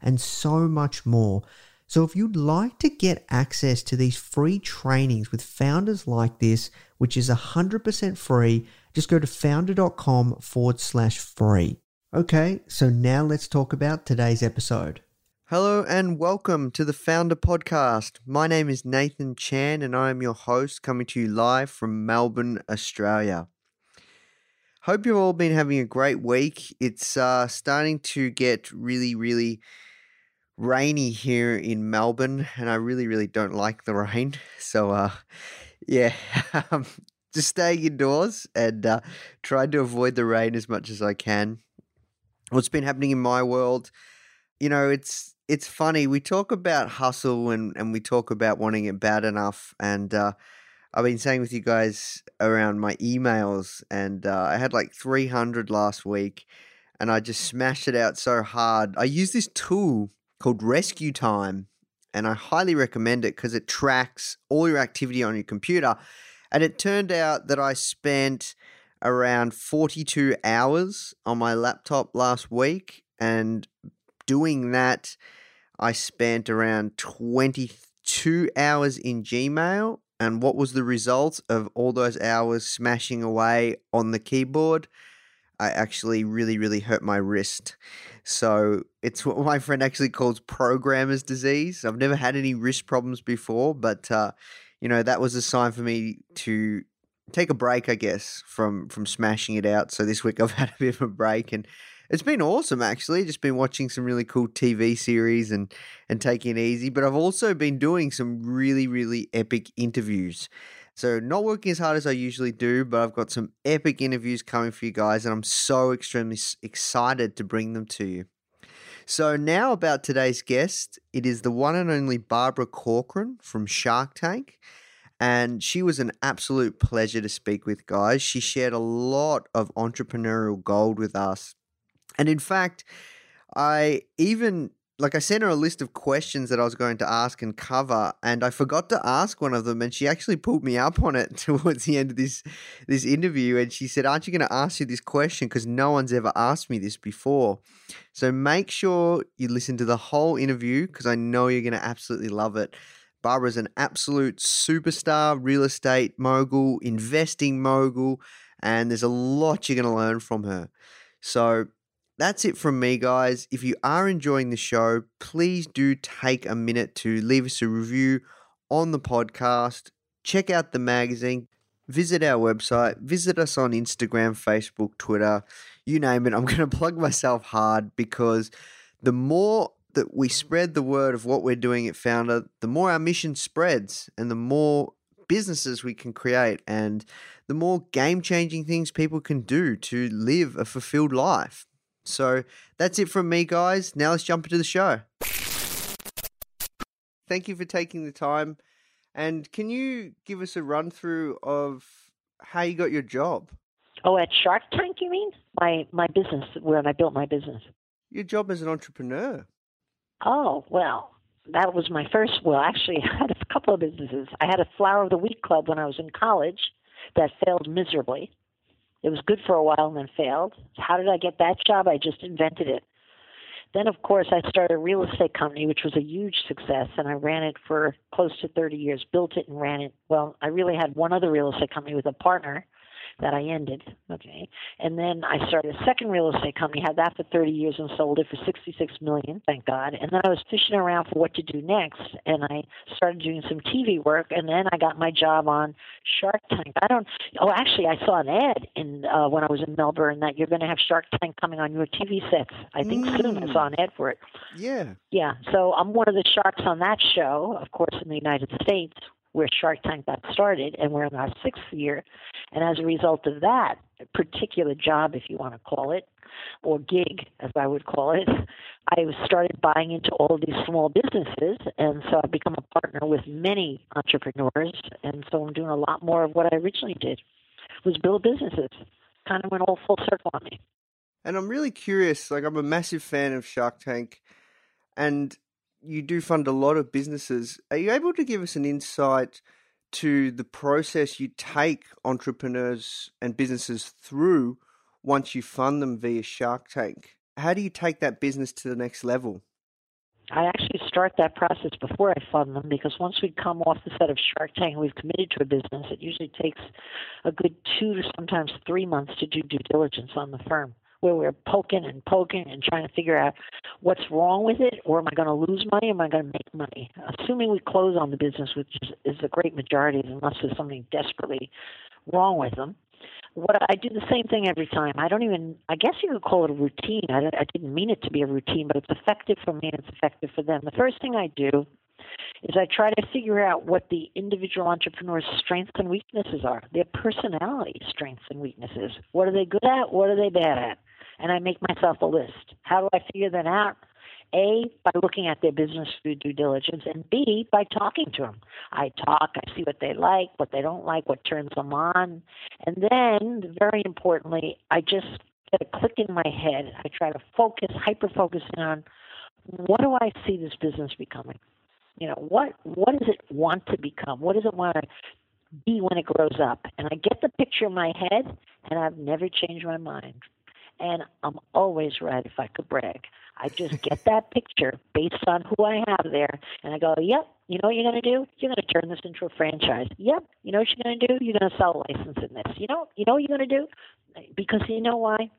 and so much more. So, if you'd like to get access to these free trainings with founders like this, which is 100% free, just go to foundr.com forward slash free. Okay, so now let's talk about today's episode. Hello and welcome to the Foundr Podcast. My name is Nathan Chan and I am your host coming to you live from Melbourne, Australia. Hope you've all been having a great week. It's uh, starting to get really, really rainy here in Melbourne, and I really, really don't like the rain. So, uh, yeah, um, just staying indoors and uh, trying to avoid the rain as much as I can. What's been happening in my world, you know, it's it's funny. We talk about hustle and and we talk about wanting it bad enough, and uh, I've been saying with you guys around my emails, and uh, I had like 300 last week, and I just smashed it out so hard. I use this tool called RescueTime, and I highly recommend it because it tracks all your activity on your computer. And it turned out that I spent around 42 hours on my laptop last week, and doing that, I spent around 22 hours in Gmail. And what was the result of all those hours smashing away on the keyboard? I actually really, really hurt my wrist. So it's what my friend actually calls programmer's disease. I've never had any wrist problems before, but uh, you know that was a sign for me to take a break, I guess, from from smashing it out. So this week I've had a bit of a break, and it's been awesome actually. Just been watching some really cool TV series and and taking it easy. But I've also been doing some really, really epic interviews. So, not working as hard as I usually do, but I've got some epic interviews coming for you guys, and I'm so extremely excited to bring them to you. So, now about today's guest, it is the one and only Barbara Corcoran from Shark Tank. And she was an absolute pleasure to speak with, guys. She shared a lot of entrepreneurial gold with us. And in fact, I even like I sent her a list of questions that I was going to ask and cover, and I forgot to ask one of them, and she actually pulled me up on it towards the end of this this interview, and she said, "Aren't you going to ask you this question? Because no one's ever asked me this before." So make sure you listen to the whole interview because I know you're going to absolutely love it. Barbara's an absolute superstar, real estate mogul, investing mogul, and there's a lot you're going to learn from her. So that's it from me, guys. If you are enjoying the show, please do take a minute to leave us a review on the podcast. Check out the magazine, visit our website, visit us on Instagram, Facebook, Twitter, you name it. I'm going to plug myself hard because the more that we spread the word of what we're doing at Foundr, the more our mission spreads and the more businesses we can create and the more game changing things people can do to live a fulfilled life. So that's it from me, guys. Now let's jump into the show. Thank you for taking the time. And can you give us a run through of how you got your job? Oh, at Shark Tank, you mean? My my business, where I built my business. Your job as an entrepreneur. Oh well, that was my first. Well, actually, I had a couple of businesses. I had a Flower of the Week club when I was in college that failed miserably. It was good for a while and then failed. How did I get that job? I just invented it. Then, of course, I started a real estate company, which was a huge success, and I ran it for close to 30 years, built it and ran it. Well, I really had one other real estate company with a partner that I ended. Okay. And then I started a second real estate company, had that for 30 years and sold it for 66 million, thank God. And then I was fishing around for what to do next. And I started doing some TV work. And then I got my job on Shark Tank. I don't, oh, actually, I saw an ad in, uh, when I was in Melbourne that you're going to have Shark Tank coming on your TV sets. I think mm. soon I saw an ad for it. Yeah. Yeah. So I'm one of the sharks on that show, of course, in the United States where Shark Tank got started, and we're in our sixth year. And as a result of that particular job, if you want to call it, or gig, as I would call it, I started buying into all these small businesses, and so I've become a partner with many entrepreneurs, and so I'm doing a lot more of what I originally did, was build businesses. Kind of went all full circle on me. And I'm really curious. Like I'm a massive fan of Shark Tank, and you do fund a lot of businesses. Are you able to give us an insight to the process you take entrepreneurs and businesses through once you fund them via Shark Tank? How do you take that business to the next level? I actually start that process before I fund them because once we come off the set of Shark Tank and we've committed to a business, it usually takes a good two to sometimes three months to do due diligence on the firm where we're poking and poking and trying to figure out what's wrong with it, or am I going to lose money, or am I going to make money? Assuming we close on the business, which is, is the great majority, unless there's something desperately wrong with them. What I do the same thing every time. I don't even. I guess you could call it a routine. I, I didn't mean it to be a routine, but it's effective for me and it's effective for them. The first thing I do is I try to figure out what the individual entrepreneur's strengths and weaknesses are, their personality strengths and weaknesses. What are they good at? What are they bad at? And I make myself a list. How do I figure that out? A, by looking at their business through due diligence, and B, by talking to them. I talk, I see what they like, what they don't like, what turns them on. And then, very importantly, I just get a click in my head. I try to focus, hyper focus on what do I see this business becoming? You know, what what does it want to become? What does it want to be when it grows up? And I get the picture in my head, and I've never changed my mind and I'm always right if I could brag. I just get that picture based on who I have there, and I go, yep, you know what you're going to do? You're going to turn this into a franchise. Yep, you know what you're going to do? You're going to sell a license in this. You know, you know what you're going to do? Because you know why?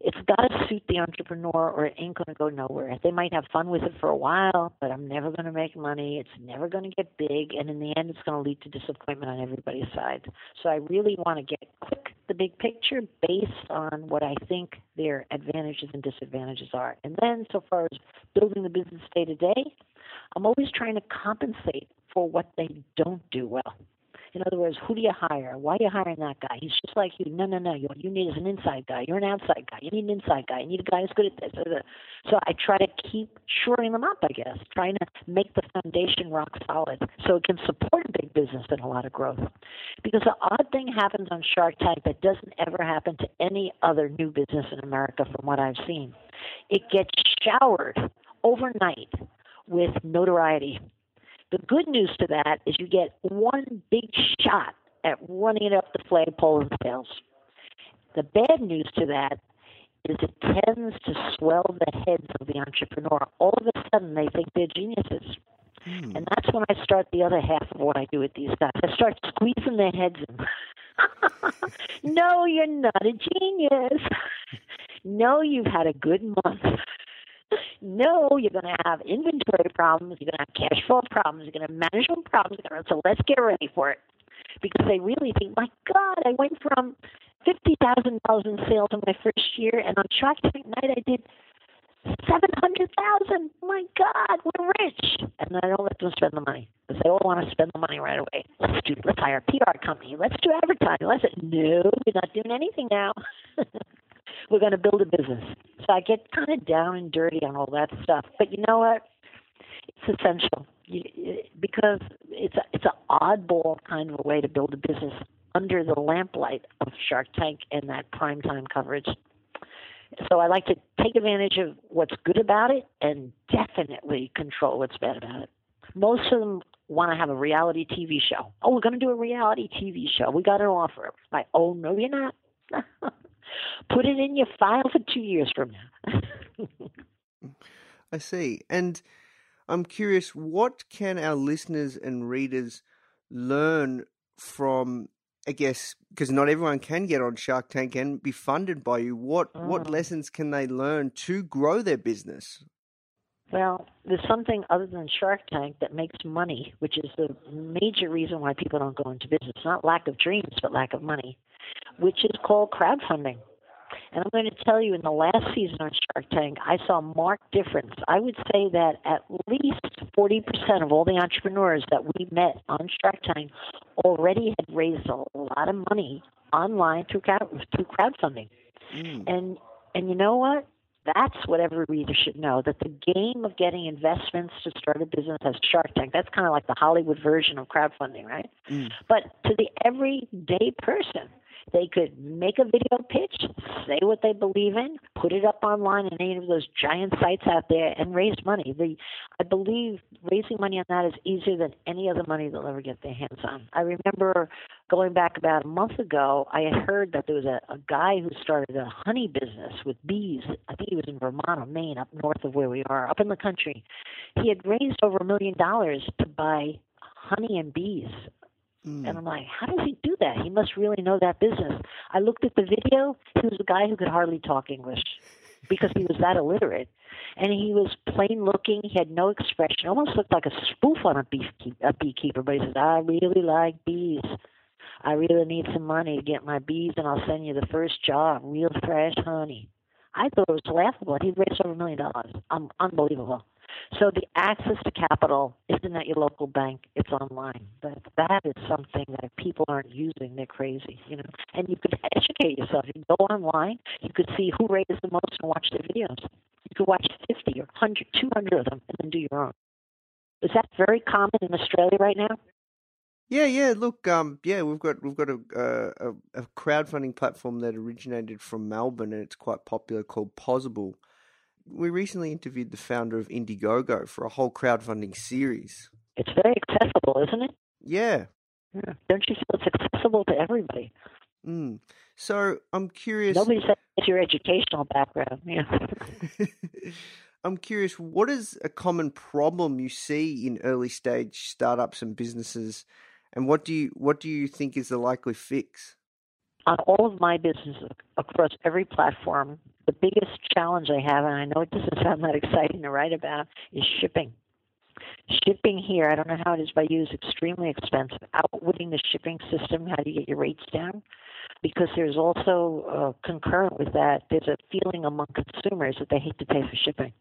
It's got to suit the entrepreneur or it ain't going to go nowhere. They might have fun with it for a while, but I'm never going to make money. It's never going to get big. And in the end, it's going to lead to disappointment on everybody's side. So I really want to get quick the big picture based on what I think their advantages and disadvantages are. And then, so far as building the business day to day, I'm always trying to compensate for what they don't do well. In other words, who do you hire? Why are you hiring that guy? He's just like you. No, no, no. What you need is an inside guy. You're an outside guy. You need an inside guy. You need a guy who's good at this. Uh, uh, uh. So I try to keep shoring them up, I guess, trying to make the foundation rock solid so it can support a big business and a lot of growth. Because the odd thing happens on Shark Tank that doesn't ever happen to any other new business in America from what I've seen. It gets showered overnight with notoriety the good news to that is you get one big shot at running it up the flagpole and sales. The bad news to that is it tends to swell the heads of the entrepreneur. All of a sudden, they think they're geniuses. Hmm. And that's when I start the other half of what I do with these guys. I start squeezing their heads in. no, you're not a genius. no, you've had a good month no, you're going to have inventory problems, you're going to have cash flow problems, you're going to have management problems. So let's get ready for it. Because they really think, my God, I went from $50,000 in sales in my first year, and on Shark Tank Night I did 700000 My God, we're rich. And I don't let them spend the money because they all want to spend the money right away. Let's do, let's hire a PR company. Let's do advertising. Let's, no, we're not doing anything now. we're going to build a business. So I get kind of down and dirty on all that stuff. But you know what? It's essential you, because it's a, it's an oddball kind of a way to build a business under the lamplight of Shark Tank and that primetime coverage. so I like to take advantage of what's good about it and definitely control what's bad about it. Most of them want to have a reality TV show. Oh, we're going to do a reality TV show. We got an offer. Like, oh no, you're not. Put it in your file for two years from now. I see. And I'm curious, what can our listeners and readers learn from? I guess because not everyone can get on Shark Tank and be funded by you. What what Mm. lessons can they learn to grow their business? Well, there's something other than Shark Tank that makes money, which is the major reason why people don't go into business. Not lack of dreams, but lack of money, which is called crowdfunding. And I'm going to tell you, in the last season on Shark Tank, I saw a marked difference. I would say that at least 40% of all the entrepreneurs that we met on Shark Tank already had raised a lot of money online through through crowdfunding. Mm. And and you know what? That's what every reader should know. That the game of getting investments to start a business as Shark Tank. That's kind of like the Hollywood version of crowdfunding, right? Mm. But to the everyday person, they could make a video pitch, say what they believe in, put it up online in any of those giant sites out there, and raise money. The I believe raising money on that is easier than any other money they'll ever get their hands on. I remember going back about a month ago, I had heard that there was a, a guy who started a honey business with bees. I think he was in Vermont or Maine, up north of where we are, up in the country. He had raised over a million dollars to buy honey and bees. Mm. And I'm like, how does he do that? He must really know that business. I looked at the video. He was a guy who could hardly talk English because he was that illiterate. And he was plain looking. He had no expression. Almost looked like a spoof on a, beef, a beekeeper. But he says, I really like bees. I really need some money to get my bees, and I'll send you the first job, real fresh honey. I thought it was laughable. He raised over a million dollars. Um, unbelievable. So the access to capital isn't at your local bank; it's online. That that is something that if people aren't using, they're crazy, you know. And you could educate yourself. You go online. You could see who raised the most and watch their videos. You could watch 50 or 100, 200 of them, and then do your own. Is that very common in Australia right now? Yeah, yeah. Look, um, yeah, we've got we've got a, a a crowdfunding platform that originated from Melbourne and it's quite popular called Pozible. We recently interviewed the founder of Indiegogo for a whole crowdfunding series. It's very accessible, isn't it? Yeah. Yeah. Don't you feel it's accessible to everybody? Mm. So I'm curious. Nobody says it's your educational background. Yeah. I'm curious. What is a common problem you see in early stage startups and businesses, and what do you what do you think is the likely fix? On all of my businesses across every platform, the biggest challenge I have, and I know it doesn't sound that exciting to write about, is shipping. Shipping here, I don't know how it is by you, is extremely expensive. Outwitting the shipping system, how do you get your rates down? Because there's also uh, concurrent with that, there's a feeling among consumers that they hate to pay for shipping.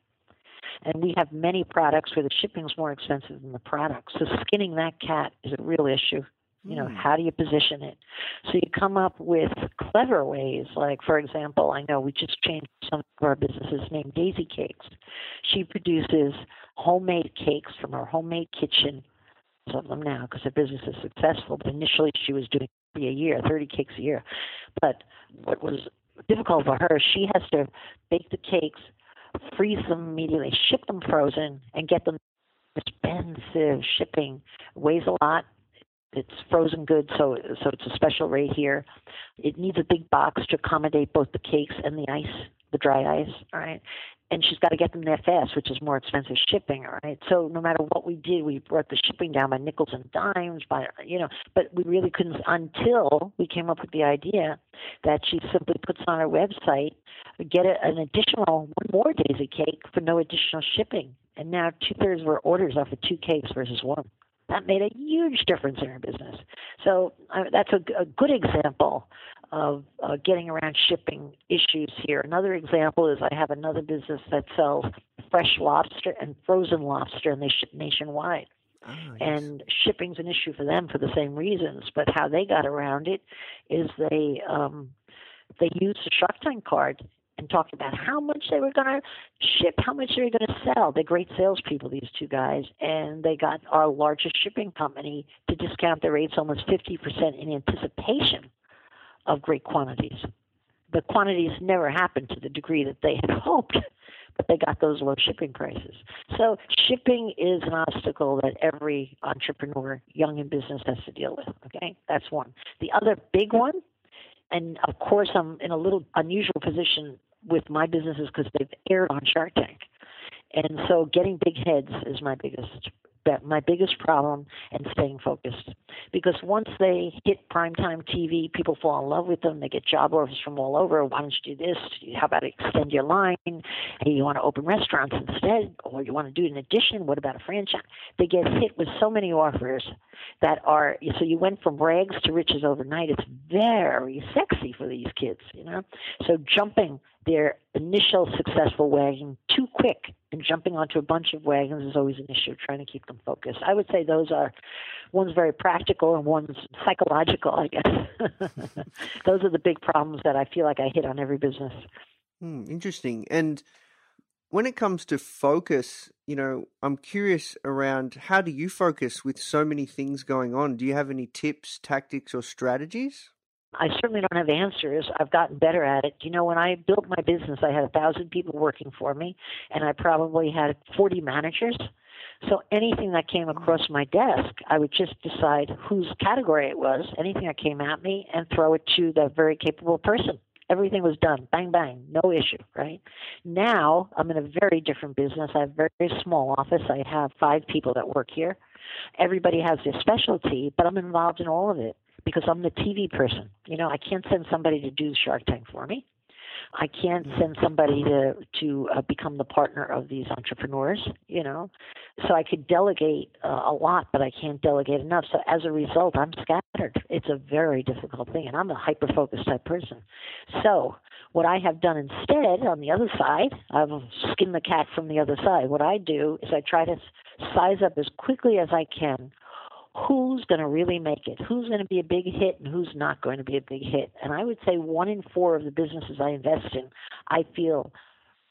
And we have many products where the shipping is more expensive than the product. So skinning that cat is a real issue. You know, Hmm. how do you position it? So you come up with clever ways. Like, for example, I know we just changed some of our businesses named Daisy Cakes. She produces homemade cakes from her homemade kitchen. Some of them now because her business is successful. But initially, she was doing 30 a year, 30 cakes a year. But what was difficult for her, she has to bake the cakes, freeze them immediately, ship them frozen, and get them expensive shipping. Weighs a lot. It's frozen goods, so so it's a special rate here. It needs a big box to accommodate both the cakes and the ice, the dry ice. All right, and she's got to get them there fast, which is more expensive shipping. All right, so no matter what we did, we brought the shipping down by nickels and dimes, by you know, but we really couldn't until we came up with the idea that she simply puts on her website, get a, an additional one more daisy cake for no additional shipping, and now two thirds of her orders are for two cakes versus one that made a huge difference in her business. So uh, that's a, a, good example of uh, getting around shipping issues here. Another example is I have another business that sells fresh lobster and frozen lobster, and they ship nationwide. Ah, yes. And shipping's an issue for them for the same reasons. But how they got around it is they um, they used a Shark Tank card and talked about how much they were going to ship, how much they were going to sell. They're great salespeople, these two guys, and they got our largest shipping company to discount their rates almost 50% in anticipation of great quantities. the quantities never happened to the degree that they had hoped, but they got those low shipping prices. So shipping is an obstacle that every entrepreneur, young in business, has to deal with. Okay, that's one. The other big one, and of course I'm in a little unusual position with my businesses because they've aired on Shark Tank. And so getting big heads is my biggest my biggest problem and staying focused. Because once they hit primetime TV, people fall in love with them. They get job offers from all over. Why don't you do this? How about extend your line? Hey, you want to open restaurants instead, or you want to do an addition? What about a franchise? They get hit with so many offers that are so you went from rags to riches overnight. It's very sexy for these kids, you know. So jumping their initial successful wagon too quick and jumping onto a bunch of wagons is always an issue, trying to keep them focused. I would say those are one's very practical and one's psychological, I guess. those are the big problems that I feel like I hit on every business. Hmm, interesting. And when it comes to focus, you know, I'm curious around how do you focus with so many things going on? Do you have any tips, tactics, or strategies? I certainly don't have answers. I've gotten better at it. You know, when I built my business, I had a thousand people working for me, and I probably had 40 managers. So anything that came across my desk, I would just decide whose category it was, anything that came at me, and throw it to the very capable person. Everything was done, bang, bang, no issue, right? Now I'm in a very different business. I have a very small office. I have five people that work here. Everybody has their specialty, but I'm involved in all of it because I'm the TV person. You know, I can't send somebody to do Shark Tank for me. I can't send somebody to to uh, become the partner of these entrepreneurs, you know. So I could delegate uh, a lot, but I can't delegate enough. So as a result, I'm scattered. It's a very difficult thing, and I'm a hyper focused type person. So what I have done instead, on the other side, I've skinned the cat from the other side. What I do is I try to size up as quickly as I can who's going to really make it, who's going to be a big hit, and who's not going to be a big hit. And I would say one in four of the businesses I invest in, I feel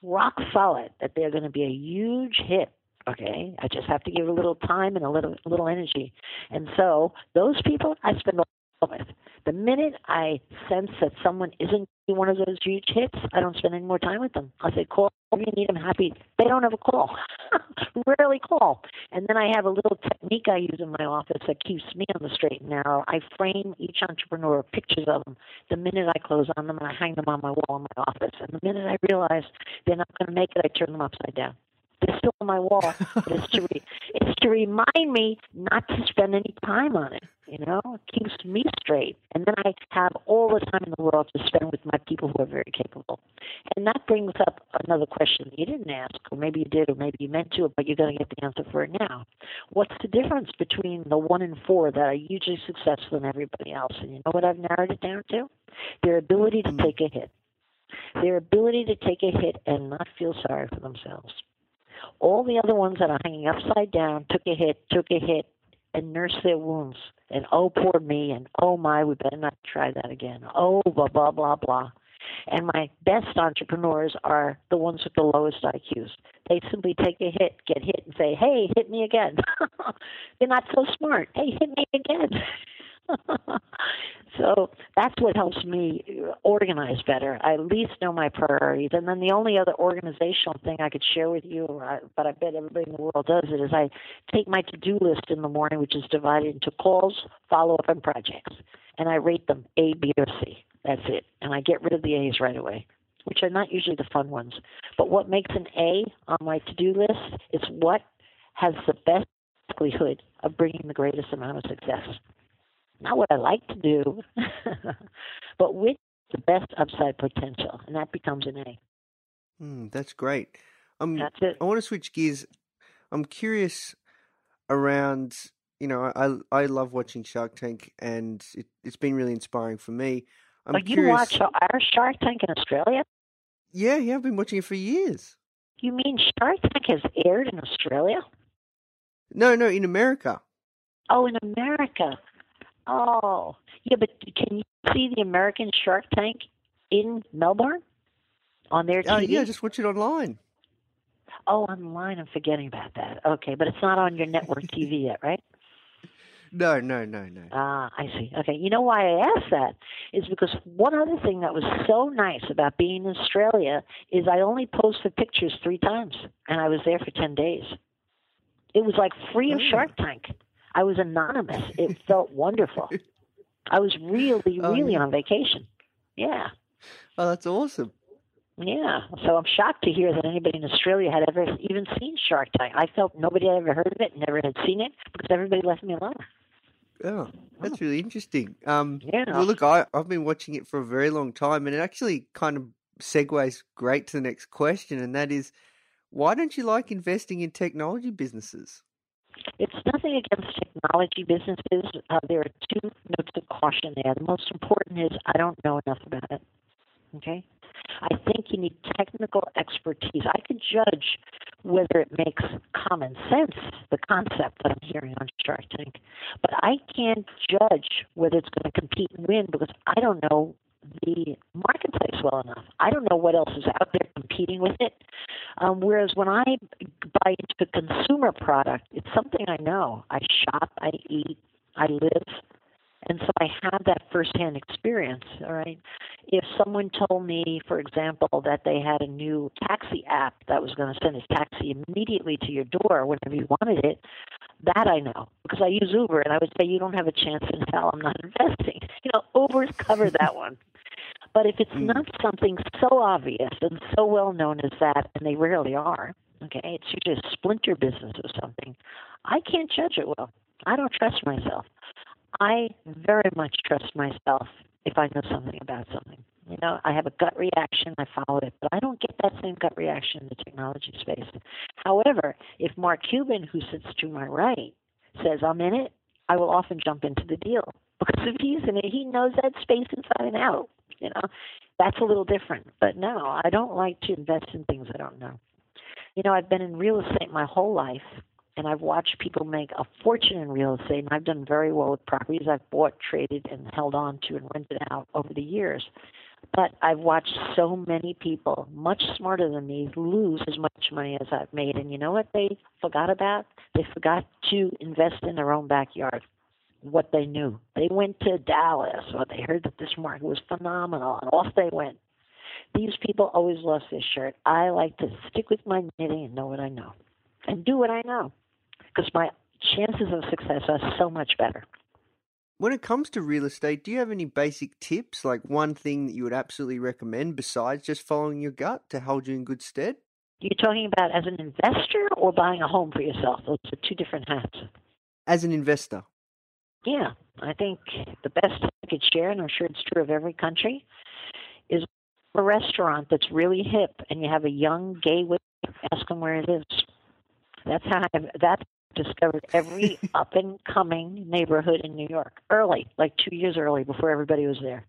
rock solid that they're going to be a huge hit. Okay, I just have to give a little time and a little little energy, and so those people I spend all with. The minute I sense that someone isn't one of those huge hits, I don't spend any more time with them. I'll say, call you need them happy. They don't have a call. Rarely call. And then I have a little technique I use in my office that keeps me on the straight and narrow. I frame each entrepreneur pictures of them the minute I close on them and I hang them on my wall in my office. And the minute I realize they're not going to make it, I turn them upside down. They're still on my wall, but it's to re- it's to remind me not to spend any time on it. You know, it keeps me straight, and then I have all the time in the world to spend with my people who are very capable. And that brings up another question you didn't ask, or maybe you did, or maybe you meant to, but you're going to get the answer for it now. What's the difference between the one and four that are hugely successful and everybody else? And you know what I've narrowed it down to? Their ability to hmm. take a hit. Their ability to take a hit and not feel sorry for themselves. All the other ones that are hanging upside down took a hit, took a hit, and nursed their wounds. And oh, poor me, and oh my, we better not try that again. Oh, blah, blah, blah, blah. And my best entrepreneurs are the ones with the lowest IQs. They simply take a hit, get hit, and say, hey, hit me again. They're not so smart. Hey, hit me again. so that's what helps me organize better. I at least know my priorities. And then the only other organizational thing I could share with you, uh, but I bet everybody in the world does it, is I take my to do list in the morning, which is divided into calls, follow up, and projects. And I rate them A, B, or C. That's it. And I get rid of the A's right away, which are not usually the fun ones. But what makes an A on my to do list is what has the best likelihood of bringing the greatest amount of success not what I like to do, but with the best upside potential, and that becomes an A. Mm, that's great. Um, that's it. I want to switch gears. I'm curious around. You know, I I love watching Shark Tank, and it, has been really inspiring for me. I'm oh, you watch our Shark Tank in Australia? Yeah, yeah, I've been watching it for years. You mean Shark Tank has aired in Australia? No, no, in America. Oh, in America. Oh, yeah, but can you see the American Shark Tank in Melbourne on their TV? Oh, yeah, just watch it online. Oh, online. I'm forgetting about that. Okay, but it's not on your network TV yet, right? No, no, no, no. Ah, I see. Okay. You know why I asked that is because one other thing that was so nice about being in Australia is I only posted pictures three times, and I was there for ten days. It was like free of Oh. Shark Tank. I was anonymous. It felt wonderful. I was really, Oh, really on vacation. Yeah. Oh, that's awesome. Yeah, so I'm shocked to hear that anybody in Australia had ever even seen Shark Tank. I felt nobody had ever heard of it, never had seen it, because everybody left me alone. Oh, that's really interesting. Um, Yeah. Well, look, I, I've been watching it for a very long time, and it actually kind of segues great to the next question, and that is, why don't you like investing in technology businesses? It's nothing against technology businesses. Uh, there are two notes of caution there. The most important is I don't know enough about it. Okay? I think you need technical expertise. I can judge whether it makes common sense, the concept that I'm hearing on Shark Tank, but I can't judge whether it's going to compete and win because I don't know the marketplace well enough. I don't know what else is out there competing with it. Um, whereas when I buy into a consumer product, it's something I know. I shop, I eat, I live, and so I have that firsthand experience. All right. If someone told me, for example, that they had a new taxi app that was going to send a taxi immediately to your door whenever you wanted it, that I know because I use Uber, and I would say you don't have a chance in hell. I'm not investing. You know, Uber's covered that one. But if it's Mm. not something so obvious and so well known as that, and they rarely are, okay, it's usually a splinter business or something, I can't judge it well. I don't trust myself. I very much trust myself if I know something about something. You know, I have a gut reaction, I follow it, but I don't get that same gut reaction in the technology space. However, if Mark Cuban, who sits to my right, says I'm in it, I will often jump into the deal because if he's in it, he knows that space inside and out. You know, that's a little different. But no, I don't like to invest in things I don't know. You know, I've been in real estate my whole life, and I've watched people make a fortune in real estate, and I've done very well with properties I've bought, traded, and held on to and rented out over the years. But I've watched so many people, much smarter than me, lose as much money as I've made. And you know what they forgot about? They forgot to invest in their own backyard what they knew. They went to Dallas or they heard that this market was phenomenal and off they went. These people always lost their shirt. I like to stick with my knitting and know what I know and do what I know because my chances of success are so much better. When it comes to real estate, do you have any basic tips, like one thing that you would absolutely recommend besides just following your gut to hold you in good stead? You're talking about as an investor or buying a home for yourself. Those are two different hats. As an investor, Yeah, I think the best I could share, and I'm sure it's true of every country, is a restaurant that's really hip, and you have a young gay waiter. Ask them where it is. That's how I've that's discovered every up and coming neighborhood in New York early, like two years early, before everybody was there.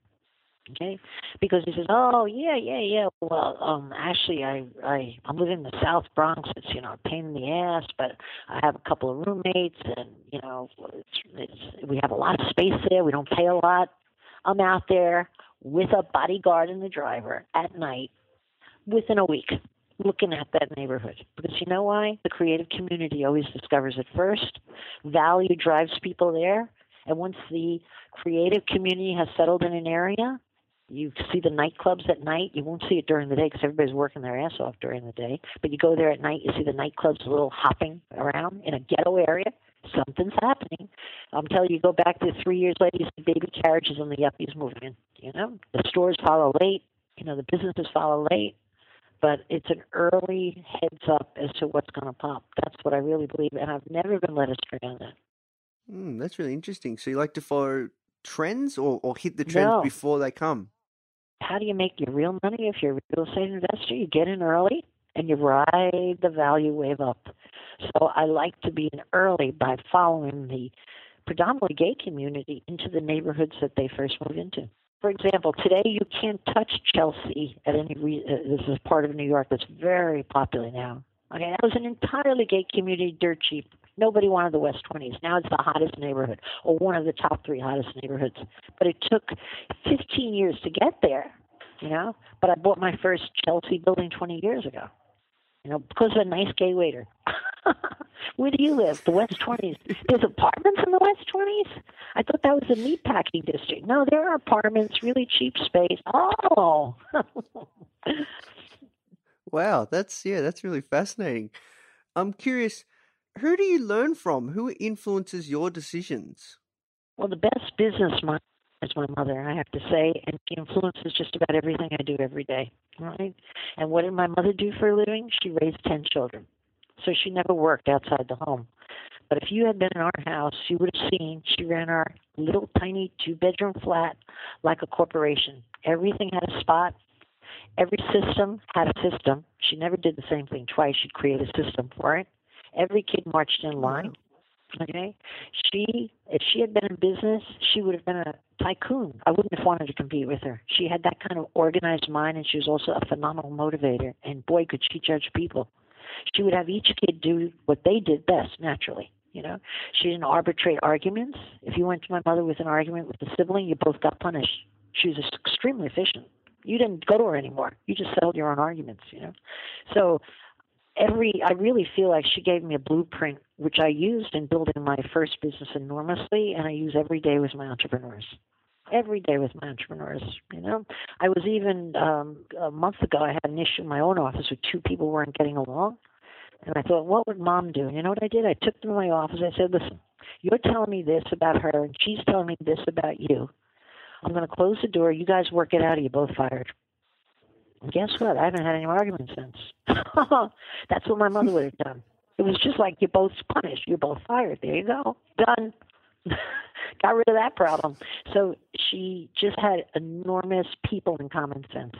Okay, because he says, "Oh yeah, yeah, yeah. Well, um, actually, I I I'm living in the South Bronx. It's you know a pain in the ass, but I have a couple of roommates, and you know it's, it's we have a lot of space there. We don't pay a lot. I'm out there with a bodyguard and the driver at night within a week looking at that neighborhood because you know why the creative community always discovers it first value drives people there and once the creative community has settled in an area you see the nightclubs at night you won't see it during the day because everybody's working their ass off during the day but you go there at night you see the nightclubs a little hopping around in a ghetto area something's happening i'm telling you go back to three years later you see baby carriages and the yuppies moving in you know the stores follow late you know the businesses follow late but it's an early heads up as to what's going to pop. That's what I really believe, and I've never been led astray on that. mm, that's really interesting. So you like to follow trends or, or hit the trends No. before they come? How do you make your real money if you're a real estate investor? You get in early and you ride the value wave up. So I like to be in early by following the predominantly gay community into the neighborhoods that they first move into. For example, today you can't touch Chelsea at any. Re- uh, this is part of New York that's very popular now. Okay, that was an entirely gay community, dirt cheap. Nobody wanted the West 20s. Now it's the hottest neighborhood, or one of the top three hottest neighborhoods. But it took 15 years to get there, you know. But I bought my first Chelsea building 20 years ago, you know, because of a nice gay waiter. Where do you live? The West 20s. There's apartments in the West 20s? I thought that was a meatpacking district. No, there are apartments, really cheap space. Oh. Wow, that's yeah, that's really fascinating. I'm curious, who do you learn from? Who influences your decisions? well, the best business mind is my mother, I have to say, and she influences just about everything I do every day. Right? And what did my mother do for a living? She raised 10 children. So she never worked outside the home. But if you had been in our house, you would have seen she ran our little tiny two bedroom flat like a corporation. Everything had a spot. Every system had a system. She never did the same thing twice. She'd create a system for it. Every kid marched in line. Okay? She, if she had been in business, she would have been a tycoon. I wouldn't have wanted to compete with her. She had that kind of organized mind, and she was also a phenomenal motivator. And boy, could she judge people. She would have each kid do what they did best, naturally. You know, she didn't arbitrate arguments. If you went to my mother with an argument with a sibling, you both got punished. She was extremely efficient. You didn't go to her anymore. You just settled your own arguments. You know, so every I really feel like she gave me a blueprint which I used in building my first business enormously, and I use every day with my entrepreneurs. Every day with my entrepreneurs, you know. I was even um, a month ago. I had an issue in my own office with two people weren't getting along, and I thought, what would mom do? And you know what I did? I took them to my office. I said, listen, you're telling me this about her, and she's telling me this about you. I'm going to close the door. You guys work it out, or you're both fired. And guess what? I haven't had any arguments since. That's what my mother would have done. It was just like you're both punished. You're both fired. There you go. Done. Got rid of that problem. So she just had enormous people and common sense.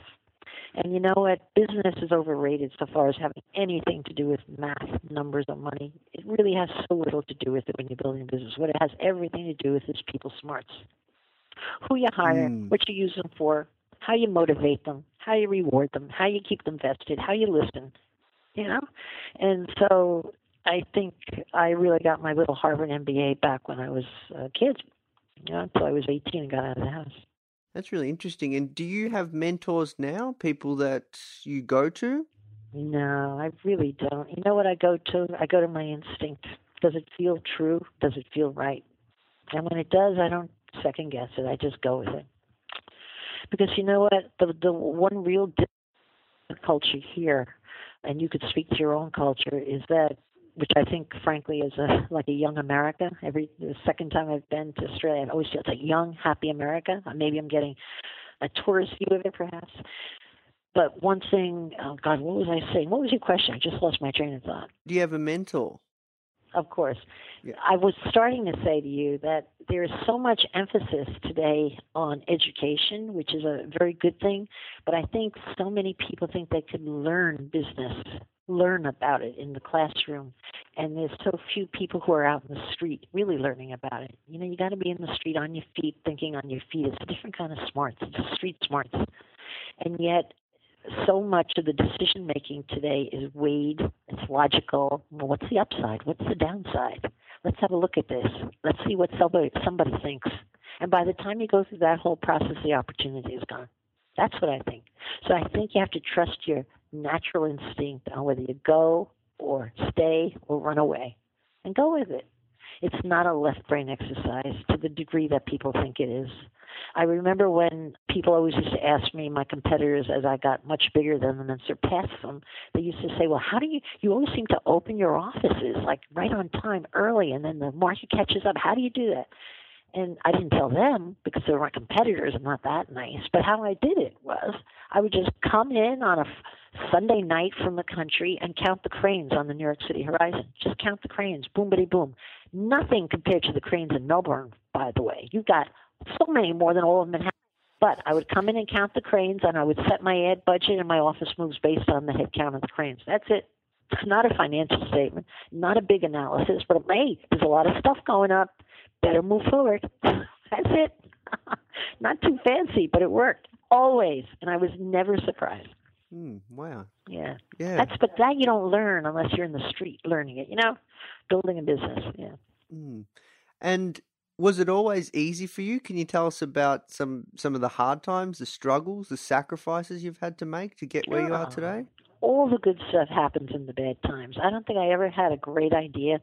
And you know what? Business is overrated so far as having anything to do with math, numbers, or money. It really has so little to do with it when you're building a business. What it has everything to do with is people smarts. Who you hire, Mm. what you use them for, how you motivate them, how you reward them, how you keep them vested, how you listen, you know? And so I think I really got my little Harvard MBA back when I was a kid, you know, until I was 18 and got out of the house. That's really interesting. And do you have mentors now? People that you go to? No, I really don't. You know what I go to? I go to my instinct. Does it feel true? Does it feel right? And when it does, I don't second guess it. I just go with it. Because you know what? The the one real culture here, and you could speak to your own culture, is that which I think, frankly, is a like a young America. Every the second time I've been to Australia, I've always felt a young, happy America. Uh, Maybe I'm getting a tourist view of it, perhaps. But one thing, oh God, what was I saying? What was your question? I just lost my train of thought. Do you have a mentor? Of course. Yeah. I was starting to say to you that there is so much emphasis today on education, which is a very good thing, but I think so many people think they could learn business, learn about it in the classroom, and there's so few people who are out in the street really learning about it. You know, you got to be in the street on your feet, thinking on your feet. It's a different kind of smarts. It's street smarts. And yet, so much of the decision making today is weighed, it's logical. Well, what's the upside? What's the downside? Let's have a look at this. Let's see what somebody somebody thinks. And by the time you go through that whole process, the opportunity is gone. That's what I think. So I think you have to trust your natural instinct on whether you go or stay or run away. And go with it. It's not a left brain exercise to the degree that people think it is. I remember when people always used to ask me, my competitors, as I got much bigger than them and surpassed them, they used to say, Well, how do you, you always seem to open your offices like right on time early and then the market catches up. How do you do that? And I didn't tell them because they were my competitors. I'm not that nice. But how I did it was I would just come in on a Sunday night from the country and count the cranes on the New York City horizon. Just count the cranes, boom, bitty, boom. Nothing compared to the cranes in Melbourne, by the way. You've got so many more than all of Manhattan. But I would come in and count the cranes, and I would set my ad budget, and my office moves based on the head count of the cranes. That's it. It's not a financial statement, not a big analysis, but hey, there's a lot of stuff going up. Better move forward. That's it. not too fancy, but it worked always, and I was never surprised. Hmm, wow. Yeah, Yeah. that's but that you don't learn unless you're in the street learning it. You know, building a business. Yeah. Hmm. And was it always easy for you? Can you tell us about some some of the hard times, the struggles, the sacrifices you've had to make to get where you are today? all the good stuff happens in the bad times. I don't think I ever had a great idea,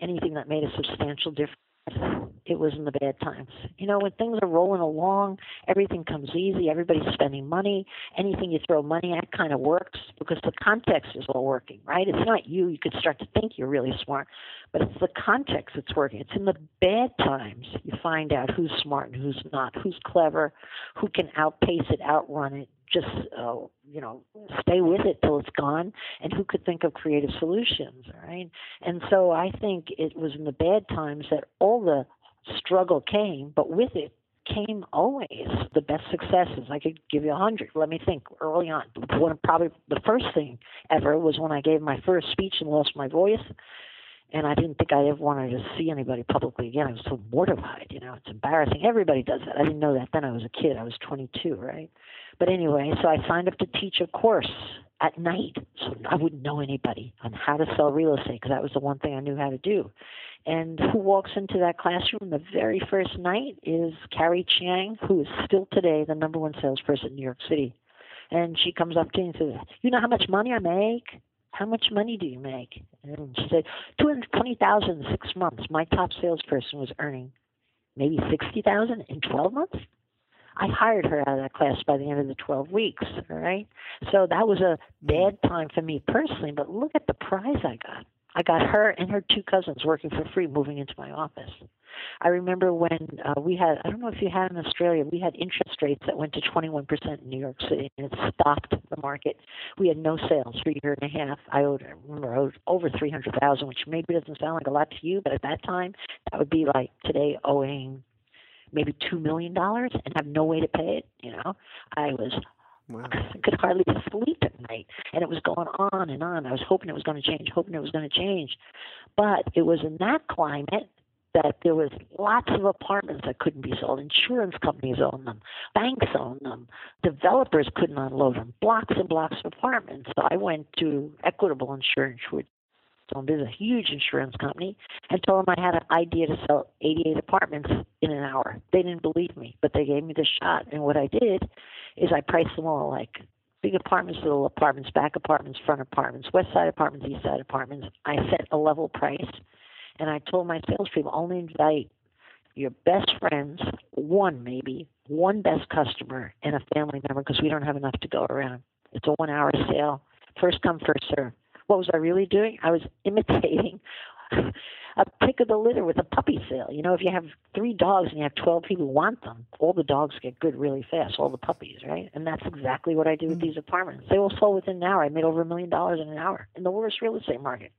anything that made a substantial difference. It was in the bad times. You know, when things are rolling along, everything comes easy, everybody's spending money, anything you throw money at kind of works because the context is all working, right? It's not you. You could start to think you're really smart, but it's the context that's working. It's in the bad times you find out who's smart and who's not, who's clever, who can outpace it, outrun it, just uh, you know stay with it till it's gone and who could think of creative solutions right and so i think it was in the bad times that all the struggle came but with it came always the best successes i could give you a hundred let me think early on one probably the first thing ever was when i gave my first speech and lost my voice and I didn't think I ever wanted to see anybody publicly again. I was so mortified, you know. It's embarrassing. Everybody does that. I didn't know that then. I was a kid. I was 22, right? But anyway, so I signed up to teach a course at night, so I wouldn't know anybody on how to sell real estate because that was the one thing I knew how to do. And who walks into that classroom the very first night is Carrie Chiang, who is still today the number one salesperson in New York City. And she comes up to me and says, "You know how much money I make?" how much money do you make? And she said, two hundred twenty thousand in six months. My top salesperson was earning maybe sixty thousand in twelve months. I hired her out of that class by the end of the twelve weeks. All right, so that was a bad time for me personally. But look at the prize I got. I got her and her two cousins working for free, moving into my office. I remember when uh, we had, I don't know if you had in Australia, we had interest rates that went to 21% in New York City, and it stopped the market. We had no sales for a year and a half. I owed, I remember, I owed over 300000 which maybe doesn't sound like a lot to you, but at that time, that would be like today owing maybe $2 million and have no way to pay it. You know, I was Wow. I could hardly sleep at night. And it was going on and on. I was hoping it was going to change, hoping it was going to change. But it was in that climate that there was lots of apartments that couldn't be sold. Insurance companies owned them, banks owned them, developers couldn't unload them, blocks and blocks of apartments. So I went to Equitable Insurance, which is a huge insurance company, and told them I had an idea to sell 88 apartments in an hour. They didn't believe me, but they gave me the shot. And what I did is I priced them all like big apartments, little apartments, back apartments, front apartments, west side apartments, east side apartments. I set a level price and I told my salespeople only invite your best friends, one maybe, one best customer, and a family member because we don't have enough to go around. It's a one hour sale. First come, first serve. What was I really doing? I was imitating a pick of the litter with a puppy sale. You know, if you have three dogs and you have 12 people who want them, all the dogs get good really fast, all the puppies, right? And that's exactly what I do with mm. these apartments. They all sold within an hour. I made over a million dollars in an hour in the worst real estate market.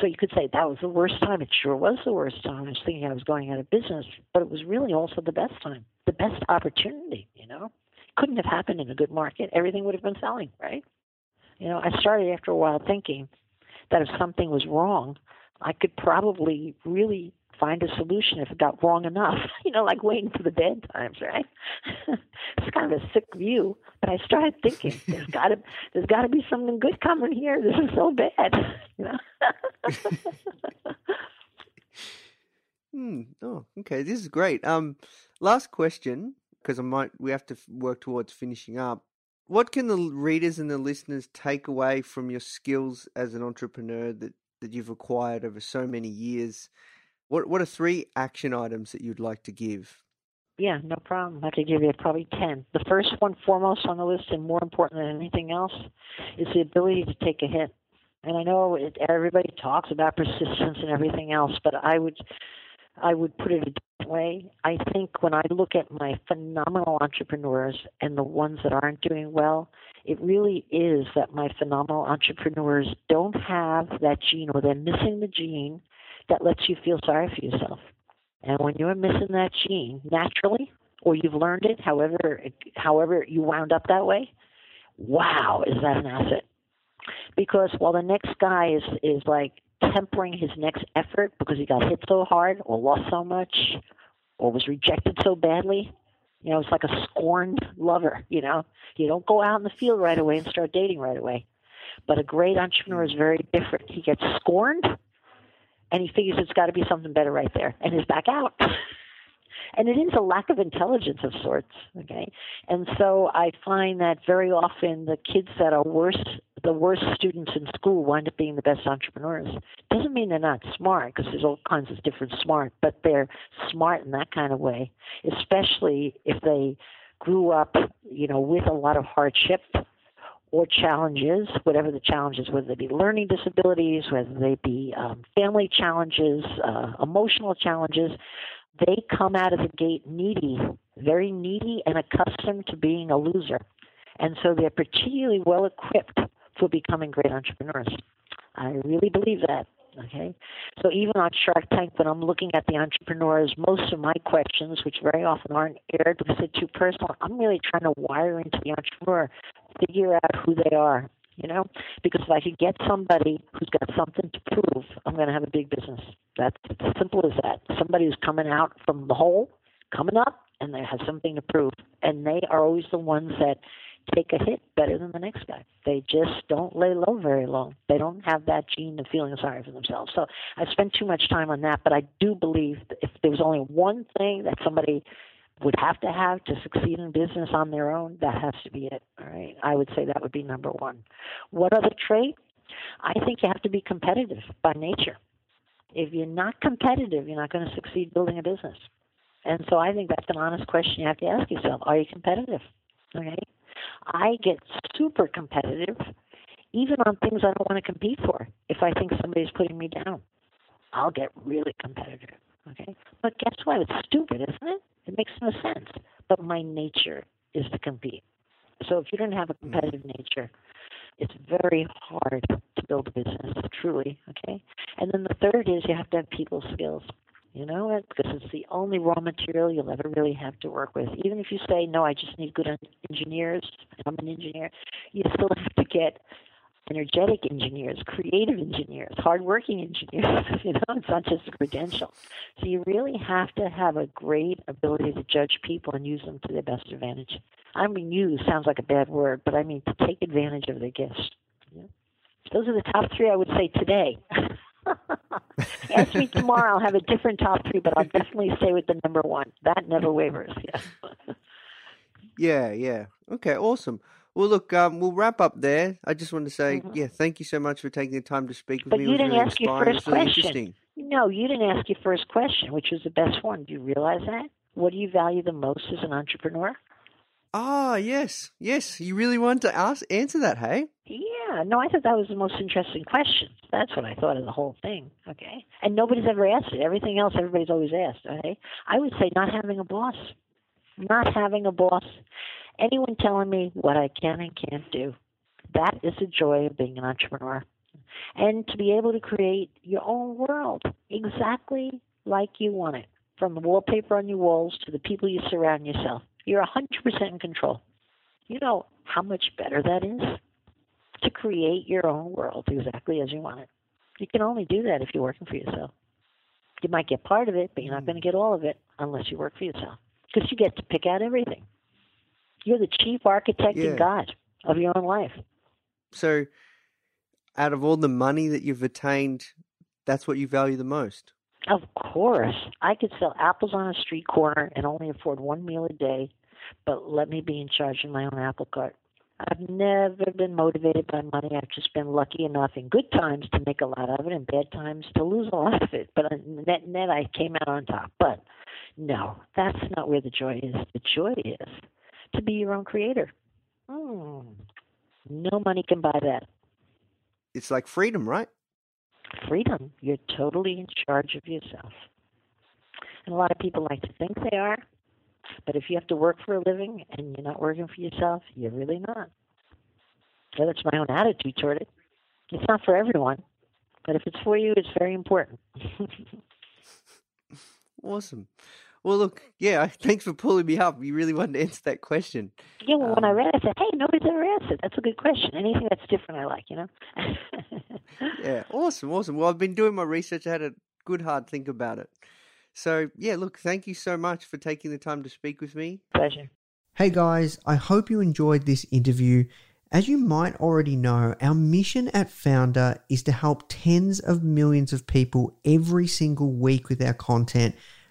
So you could say that was the worst time. It sure was the worst time. I was thinking I was going out of business, but it was really also the best time, the best opportunity, you know? Couldn't have happened in a good market. Everything would have been selling, right? You know, I started after a while thinking that if something was wrong, I could probably really find a solution if it got wrong enough. You know, like waiting for the bad times, right? it's kind of a sick view, but I started thinking there's got to there's got to be something good coming here. This is so bad, you know. hmm. Oh, okay. This is great. Um, last question because I might we have to work towards finishing up. What can the readers and the listeners take away from your skills as an entrepreneur that that you've acquired over so many years? What What are three action items that you'd like to give? Yeah, no problem. I could give you probably 10. The first one, foremost on the list, and more important than anything else, is the ability to take a hit. And I know it, everybody talks about persistence and everything else, but I would, I would put it a different way. I think when I look at my phenomenal entrepreneurs and the ones that aren't doing well, it really is that my phenomenal entrepreneurs don't have that gene or they're missing the gene that lets you feel sorry for yourself. And when you're missing that gene naturally, or you've learned it, however, however you wound up that way, wow, is that an asset? Because while the next guy is is like tempering his next effort because he got hit so hard, or lost so much, or was rejected so badly, you know, it's like a scorned lover. You know, you don't go out in the field right away and start dating right away. But a great entrepreneur is very different. He gets scorned and he figures it's got to be something better right there, and is back out. and it is a lack of intelligence of sorts. Okay, and so I find that very often the kids that are worse, the worst students in school, wind up being the best entrepreneurs. Doesn't mean they're not smart, because there's all kinds of different smart, but they're smart in that kind of way, especially if they grew up, you know, with a lot of hardship or challenges, whatever the challenges, whether they be learning disabilities, whether they be um, family challenges, uh, emotional challenges, they come out of the gate needy, very needy, and accustomed to being a loser. And so they're particularly well equipped for becoming great entrepreneurs. I really believe that. Okay, so even on Shark Tank, when I'm looking at the entrepreneurs, most of my questions, which very often aren't aired because they're too personal, I'm really trying to wire into the entrepreneur, figure out who they are. You know, because if I could get somebody who's got something to prove, I'm going to have a big business. That's as simple as that. Somebody who's coming out from the hole, coming up, and they have something to prove, and they are always the ones that take a hit better than the next guy. They just don't lay low very long. They don't have that gene of feeling sorry for themselves. So I spent too much time on that, but I do believe that if there was only one thing that somebody would have to have to succeed in business on their own, that has to be it. All right. I would say that would be number one. What other trait? I think you have to be competitive by nature. If you're not competitive, you're not going to succeed building a business. And so I think that's an honest question you have to ask yourself. Are you competitive? Okay. I get super competitive even on things I don't want to compete for. If I think somebody's putting me down, I'll get really competitive. Okay? But guess what? It's stupid, isn't it? It makes no sense. But my nature is to compete. So if you don't have a competitive nature, it's very hard to build a business, truly. Okay? And then the third is you have to have people skills. You know, because it's the only raw material you'll ever really have to work with. Even if you say, no, I just need good engineers, I'm an engineer, you still have to get energetic engineers, creative engineers, hardworking engineers. you know, it's not just a credential. So you really have to have a great ability to judge people and use them to their best advantage. I mean, use sounds like a bad word, but I mean to take advantage of their gifts. Yeah. Those are the top three I would say today. Ask me tomorrow. I'll have a different top three, but I'll definitely stay with the number one. That never wavers. Yeah. yeah, yeah. Okay, awesome. Well, look, um, we'll wrap up there. I just want to say, mm-hmm. yeah, thank you so much for taking the time to speak with but me. But you didn't really ask your first question. No, you didn't ask your first question, which was the best one. Do you realize that? What do you value the most as an entrepreneur? Ah, yes, yes. You really want to ask answer that, hey? Yeah. No, I thought that was the most interesting question. That's what I thought of the whole thing. Okay. And nobody's ever asked it. Everything else, everybody's always asked. Okay. I would say not having a boss. Not having a boss. Anyone telling me what I can and can't do. That is the joy of being an entrepreneur. And to be able to create your own world exactly like you want it, from the wallpaper on your walls to the people you surround yourself you're 100% in control. You know how much better that is to create your own world exactly as you want it. You can only do that if you're working for yourself. You might get part of it, but you're not hmm. going to get all of it unless you work for yourself because you get to pick out everything. You're the chief architect yeah. and God of your own life. So, out of all the money that you've attained, that's what you value the most? Of course. I could sell apples on a street corner and only afford one meal a day, but let me be in charge of my own apple cart. I've never been motivated by money. I've just been lucky enough in good times to make a lot of it, and bad times to lose a lot of it. But uh, net net, I came out on top. But no, that's not where the joy is. The joy is to be your own creator. Mm. No money can buy that. It's like freedom, right? freedom. You're totally in charge of yourself. And a lot of people like to think they are, but if you have to work for a living and you're not working for yourself, you're really not. So that's my own attitude toward it. It's not for everyone, but if it's for you, it's very important. awesome. Well, look, yeah, thanks for pulling me up. You really wanted to answer that question. Yeah, well, um, when I um, read it, I said, hey, nobody's ever asked it. That's a good question. Anything that's different, I like, you know? yeah, awesome, awesome. Well, I've been doing my research. I had a good, hard think about it. So, yeah, look, thank you so much for taking the time to speak with me. Pleasure. Hey, guys, I hope you enjoyed this interview. As you might already know, our mission at Foundr is to help tens of millions of people every single week with our content